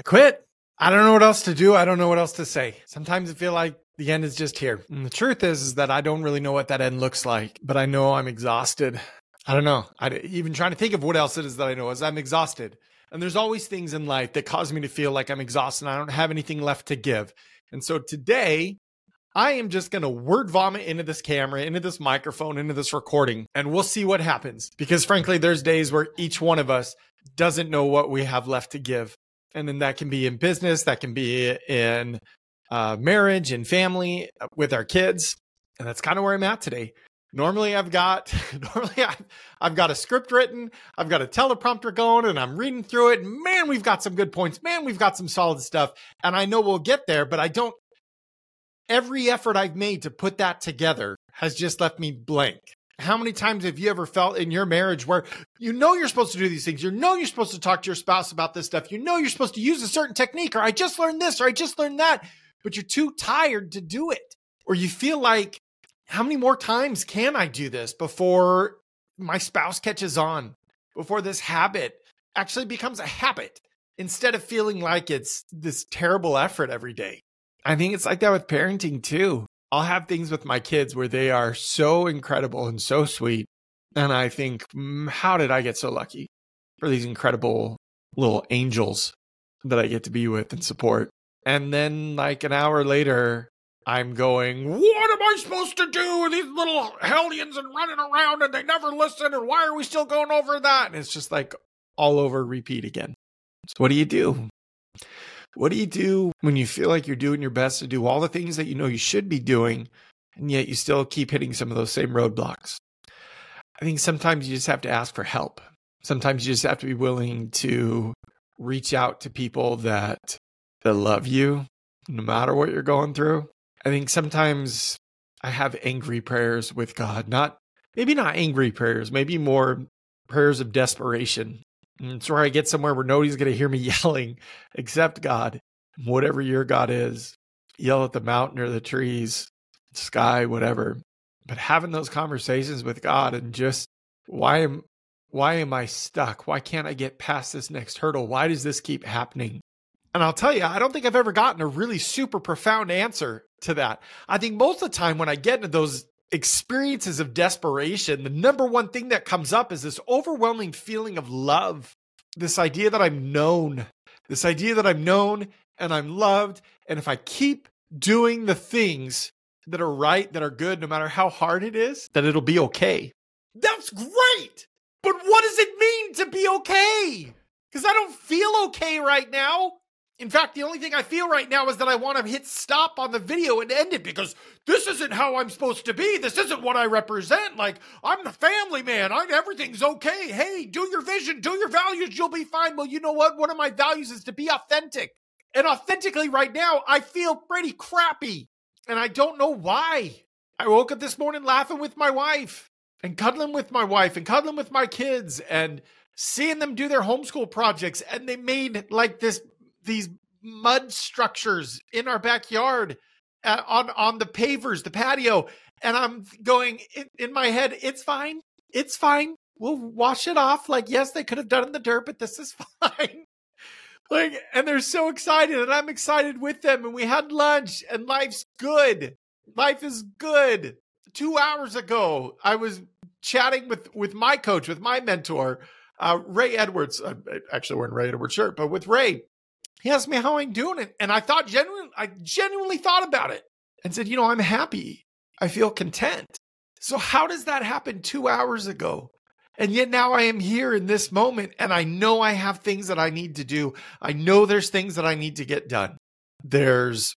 I quit. I don't know what else to do. I don't know what else to say. Sometimes I feel like the end is just here. And the truth is, is that I don't really know what that end looks like, but I know I'm exhausted. I don't know. I even trying to think of what else it is that I know is I'm exhausted. And there's always things in life that cause me to feel like I'm exhausted and I don't have anything left to give. And so today, I am just going to word vomit into this camera, into this microphone, into this recording, and we'll see what happens. Because frankly, there's days where each one of us doesn't know what we have left to give. And then that can be in business, that can be in uh, marriage and family uh, with our kids. And that's kind of where I'm at today. Normally I've got normally I've, I've got a script written, I've got a teleprompter going and I'm reading through it. Man, we've got some good points. Man, we've got some solid stuff. And I know we'll get there, but I don't every effort I've made to put that together has just left me blank. How many times have you ever felt in your marriage where you know you're supposed to do these things? You know you're supposed to talk to your spouse about this stuff. You know you're supposed to use a certain technique, or I just learned this, or I just learned that but you're too tired to do it. Or you feel like, how many more times can I do this before my spouse catches on, before this habit actually becomes a habit instead of feeling like it's this terrible effort every day? I think it's like that with parenting too. I'll have things with my kids where they are so incredible and so sweet. And I think, mm, how did I get so lucky for these incredible little angels that I get to be with and support? And then, like an hour later, I'm going, What am I supposed to do with these little hellions and running around and they never listen? And why are we still going over that? And it's just like all over repeat again. So, what do you do? What do you do when you feel like you're doing your best to do all the things that you know you should be doing, and yet you still keep hitting some of those same roadblocks? I think sometimes you just have to ask for help. Sometimes you just have to be willing to reach out to people that that love you no matter what you're going through. I think sometimes I have angry prayers with God, not maybe not angry prayers, maybe more prayers of desperation. And it's where I get somewhere where nobody's going to hear me yelling except God, whatever your God is. Yell at the mountain or the trees, sky, whatever. But having those conversations with God and just why am why am I stuck? Why can't I get past this next hurdle? Why does this keep happening? And I'll tell you, I don't think I've ever gotten a really super profound answer to that. I think most of the time when I get into those experiences of desperation, the number one thing that comes up is this overwhelming feeling of love. This idea that I'm known, this idea that I'm known and I'm loved. And if I keep doing the things that are right, that are good, no matter how hard it is, that it'll be okay. That's great. But what does it mean to be okay? Because I don't feel okay right now. In fact, the only thing I feel right now is that I want to hit stop on the video and end it because this isn't how I'm supposed to be. This isn't what I represent. Like, I'm the family man. I, everything's okay. Hey, do your vision, do your values, you'll be fine. Well, you know what? One of my values is to be authentic. And authentically, right now, I feel pretty crappy. And I don't know why. I woke up this morning laughing with my wife and cuddling with my wife and cuddling with my kids and seeing them do their homeschool projects. And they made like this these mud structures in our backyard uh, on on the pavers, the patio, and I'm going in, in, my head. It's fine. It's fine. We'll wash it off. Like yes, they could have done in the dirt, but this is fine. like, and they're so excited, and I'm excited with them. And we had lunch, and life's good. Life is good. Two hours ago, I was chatting with with my coach, with my mentor, uh, Ray Edwards. Uh, actually, wearing Ray Edwards shirt, but with Ray he asked me how I'm doing it. And I thought genuinely, I genuinely thought about it and said, you know, I'm happy. I feel content. So how does that happen two hours ago? And yet now I am here in this moment and I know I have things that I need to do. I know there's things that I need to get done. There's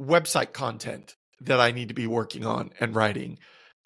website content that I need to be working on and writing.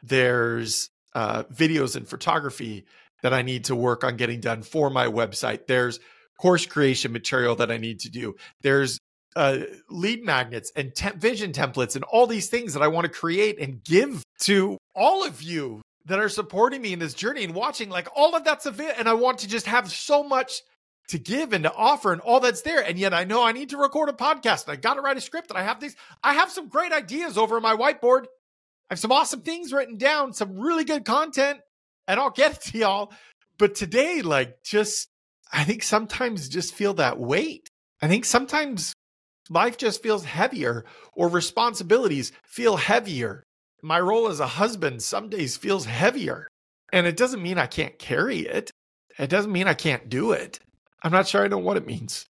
There's uh, videos and photography that I need to work on getting done for my website. There's course creation material that I need to do. There's uh, lead magnets and vision templates and all these things that I want to create and give to all of you that are supporting me in this journey and watching. Like all of that's available, and I want to just have so much to give and to offer and all that's there. And yet I know I need to record a podcast and I got to write a script and I have these. I have some great ideas over my whiteboard. I have some awesome things written down, some really good content, and I'll get it to y'all. But today, like, just I think sometimes just feel that weight. I think sometimes life just feels heavier or responsibilities feel heavier. My role as a husband some days feels heavier. And it doesn't mean I can't carry it. It doesn't mean I can't do it. I'm not sure I know what it means.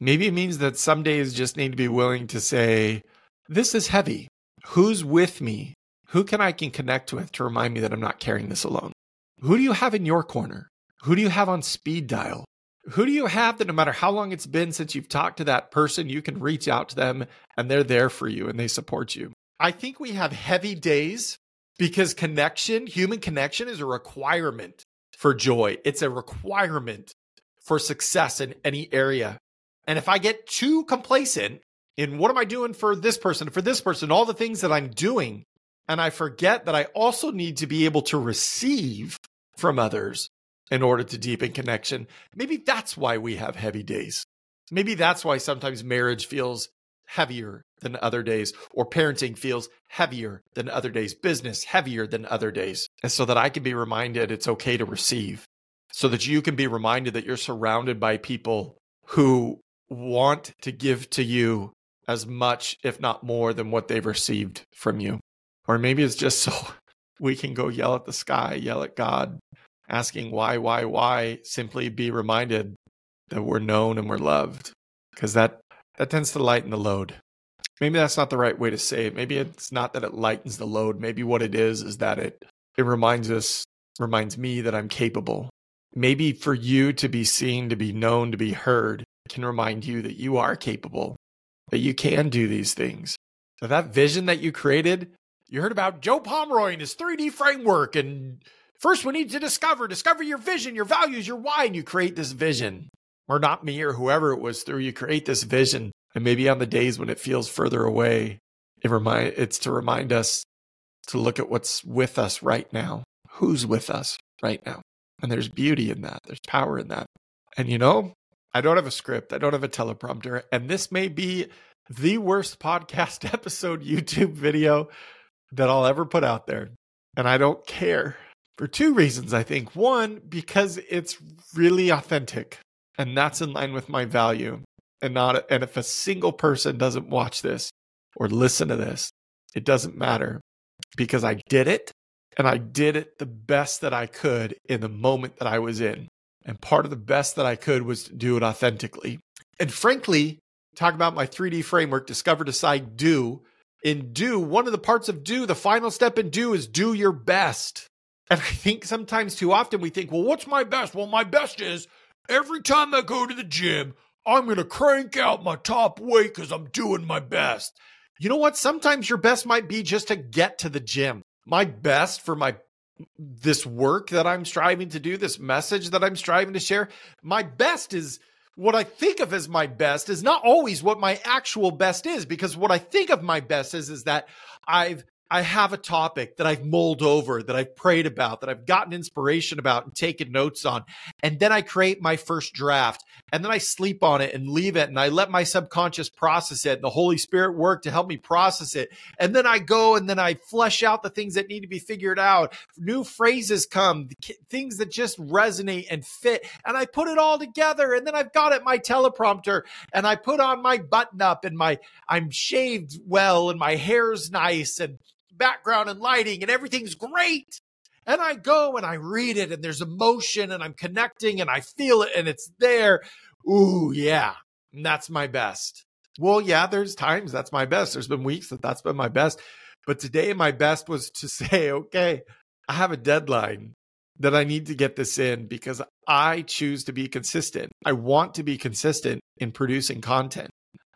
Maybe it means that some days just need to be willing to say, This is heavy. Who's with me? Who can I can connect with to remind me that I'm not carrying this alone? Who do you have in your corner? Who do you have on speed dial? Who do you have that no matter how long it's been since you've talked to that person, you can reach out to them and they're there for you and they support you? I think we have heavy days because connection, human connection, is a requirement for joy. It's a requirement for success in any area. And if I get too complacent in what am I doing for this person, for this person, all the things that I'm doing, and I forget that I also need to be able to receive from others in order to deepen connection, maybe that's why we have heavy days. Maybe that's why sometimes marriage feels heavier than other days, or parenting feels heavier than other days, business heavier than other days. And so that I can be reminded it's okay to receive, so that you can be reminded that you're surrounded by people who want to give to you as much, if not more, than what they've received from you. Or maybe it's just so we can go yell at the sky, yell at God, asking why, why, why, simply be reminded that we're known and we're loved. Because that that tends to lighten the load. Maybe that's not the right way to say it. Maybe it's not that it lightens the load. Maybe what it is is that it it reminds us reminds me that I'm capable. Maybe for you to be seen, to be known, to be heard can remind you that you are capable, that you can do these things. So that vision that you created, you heard about Joe Pomeroy and his 3D framework. And first, we need to discover, discover your vision, your values, your why, and you create this vision. Or not me or whoever it was through, you create this vision. And maybe on the days when it feels further away, it remind it's to remind us to look at what's with us right now. Who's with us right now? And there's beauty in that. There's power in that. And you know, I don't have a script. I don't have a teleprompter. And this may be the worst podcast episode YouTube video that I'll ever put out there. And I don't care for two reasons, I think. One, because it's really authentic and that's in line with my value. And not and if a single person doesn't watch this or listen to this, it doesn't matter because I did it and I did it the best that I could in the moment that I was in. And part of the best that I could was to do it authentically. And frankly, talk about my 3D framework, discover, decide, do. In do, one of the parts of do, the final step in do is do your best. And I think sometimes too often we think, well, what's my best? Well, my best is every time I go to the gym, I'm going to crank out my top weight because I'm doing my best. You know what? Sometimes your best might be just to get to the gym. My best for my this work that I'm striving to do, this message that I'm striving to share, my best is what I think of as my best is not always what my actual best is because what I think of my best is is that I've I have a topic that I've mulled over, that I've prayed about, that I've gotten inspiration about and taken notes on. And then I create my first draft and then I sleep on it and leave it. And I let my subconscious process it. And the Holy Spirit work to help me process it. And then I go and then I flesh out the things that need to be figured out. New phrases come, things that just resonate and fit. And I put it all together. And then I've got it my teleprompter and I put on my button up and my, I'm shaved well and my hair's nice and background and lighting and everything's great. And I go and I read it and there's emotion and I'm connecting and I feel it and it's there. Ooh, yeah, that's my best. Well, yeah, there's times that's my best. There's been weeks that that's been my best. But today, my best was to say, okay, I have a deadline that I need to get this in because I choose to be consistent. I want to be consistent in producing content.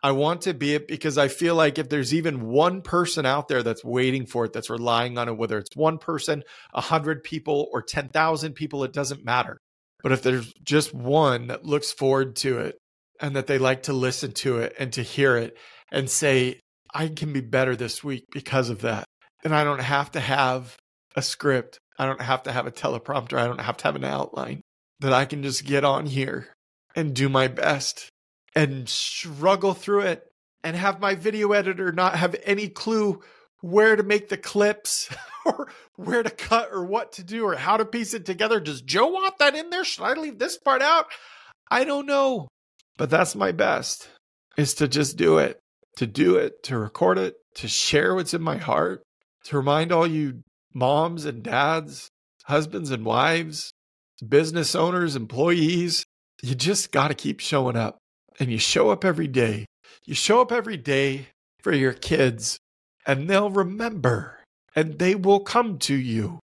I want to be it because I feel like if there's even one person out there that's waiting for it, that's relying on it, whether it's one person, a hundred people, or 10,000 people, it doesn't matter. But if there's just one that looks forward to it and that they like to listen to it and to hear it and say, I can be better this week because of that, then I don't have to have a script. I don't have to have a teleprompter. I don't have to have an outline. That I can just get on here and do my best and struggle through it and have my video editor not have any clue where to make the clips or where to cut or what to do or how to piece it together. Does Joe want that in there? Should I leave this part out? I don't know, but that's my best. is to just do it, to do it, to record it, to share what's in my heart, to remind all you moms and dads, husbands and wives, business owners, employees, you just got to keep showing up. And you show up every day. You show up every day for your kids, and they'll remember and they will come to you.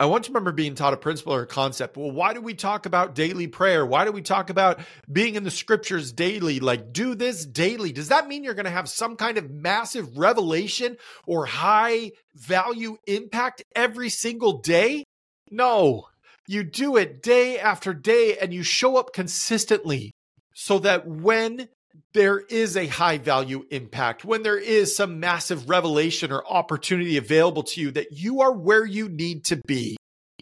I once remember being taught a principle or a concept. Well, why do we talk about daily prayer? Why do we talk about being in the scriptures daily? Like, do this daily. Does that mean you're going to have some kind of massive revelation or high value impact every single day? No, you do it day after day and you show up consistently so that when there is a high value impact, when there is some massive revelation or opportunity available to you, that you are where you need to be.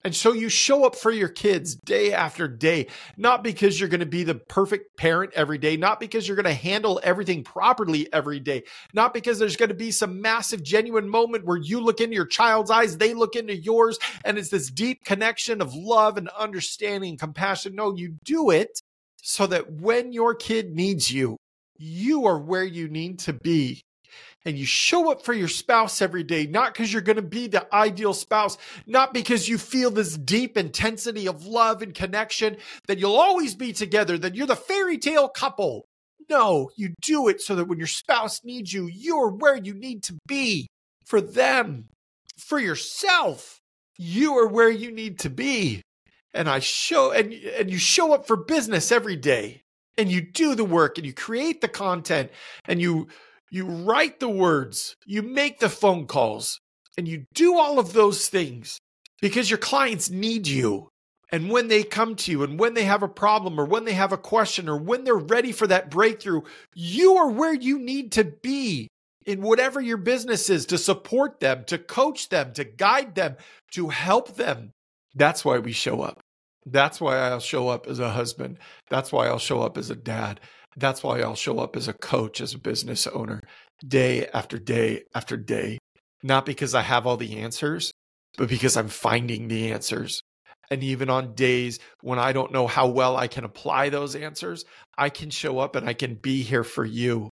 And so you show up for your kids day after day, not because you're going to be the perfect parent every day, not because you're going to handle everything properly every day, not because there's going to be some massive, genuine moment where you look into your child's eyes, they look into yours, and it's this deep connection of love and understanding and compassion. No, you do it so that when your kid needs you, you are where you need to be. And you show up for your spouse every day, not because you're going to be the ideal spouse, not because you feel this deep intensity of love and connection that you'll always be together, that you're the fairy tale couple. No, you do it so that when your spouse needs you, you're where you need to be for them, for yourself. You are where you need to be. And I show and and you show up for business every day and you do the work and you create the content and you you write the words, you make the phone calls, and you do all of those things because your clients need you. And when they come to you and when they have a problem or when they have a question or when they're ready for that breakthrough, you are where you need to be in whatever your business is to support them, to coach them, to guide them, to help them. That's why we show up. That's why I'll show up as a husband. That's why I'll show up as a dad. That's why I'll show up as a coach, as a business owner, day after day after day. Not because I have all the answers, but because I'm finding the answers. And even on days when I don't know how well I can apply those answers, I can show up and I can be here for you.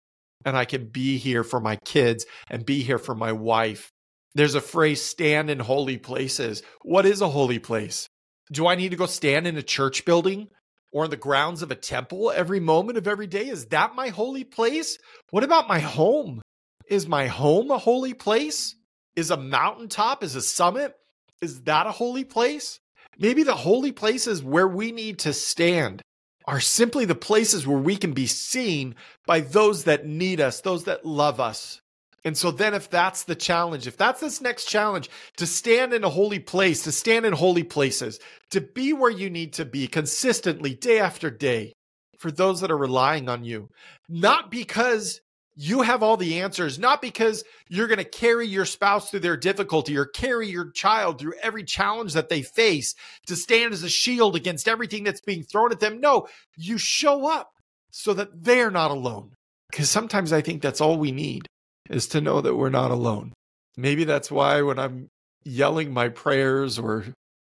And I can be here for my kids and be here for my wife. There's a phrase, stand in holy places. What is a holy place? Do I need to go stand in a church building or in the grounds of a temple every moment of every day? Is that my holy place? What about my home? Is my home a holy place? Is a mountaintop, is a summit, is that a holy place? Maybe the holy places where we need to stand are simply the places where we can be seen by those that need us, those that love us, and so then if that's the challenge, if that's this next challenge to stand in a holy place, to stand in holy places, to be where you need to be consistently day after day for those that are relying on you, not because you have all the answers, not because you're going to carry your spouse through their difficulty or carry your child through every challenge that they face to stand as a shield against everything that's being thrown at them. No, you show up so that they're not alone. Because sometimes I think that's all we need is to know that we're not alone. Maybe that's why when I'm yelling my prayers or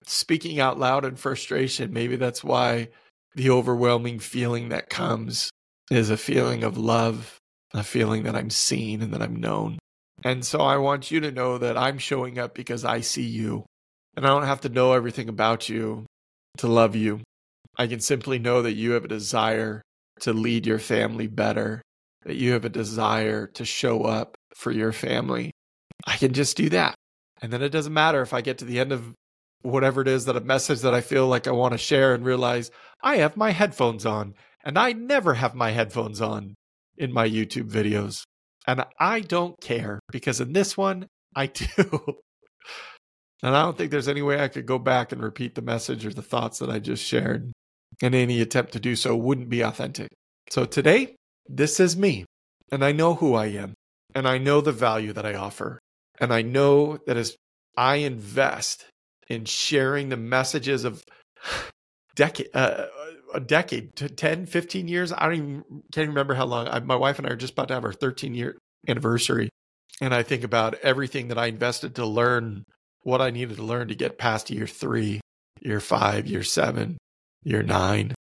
speaking out loud in frustration, maybe that's why the overwhelming feeling that comes is a feeling of love, a feeling that I'm seen and that I'm known. And so I want you to know that I'm showing up because I see you. And I don't have to know everything about you to love you. I can simply know that you have a desire to lead your family better that you have a desire to show up for your family, I can just do that. And then it doesn't matter if I get to the end of whatever it is that a message that I feel like I want to share and realize I have my headphones on and I never have my headphones on in my YouTube videos. And I don't care because in this one, I do. and I don't think there's any way I could go back and repeat the message or the thoughts that I just shared. And any attempt to do so wouldn't be authentic. So today, this is me, and I know who I am, and I know the value that I offer. And I know that as I invest in sharing the messages of decade, uh, a decade, 10, 15 years, I don't even can't remember how long. I, my wife and I are just about to have our 13 year anniversary. And I think about everything that I invested to learn what I needed to learn to get past year three, year five, year seven, year nine,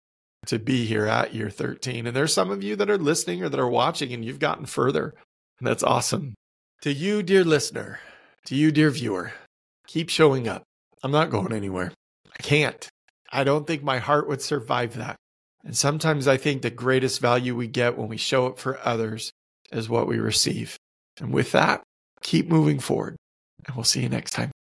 to be here at year 13. And there's some of you that are listening or that are watching and you've gotten further. And that's awesome. To you, dear listener, to you, dear viewer, keep showing up. I'm not going anywhere. I can't. I don't think my heart would survive that. And sometimes I think the greatest value we get when we show up for others is what we receive. And with that, keep moving forward. And we'll see you next time.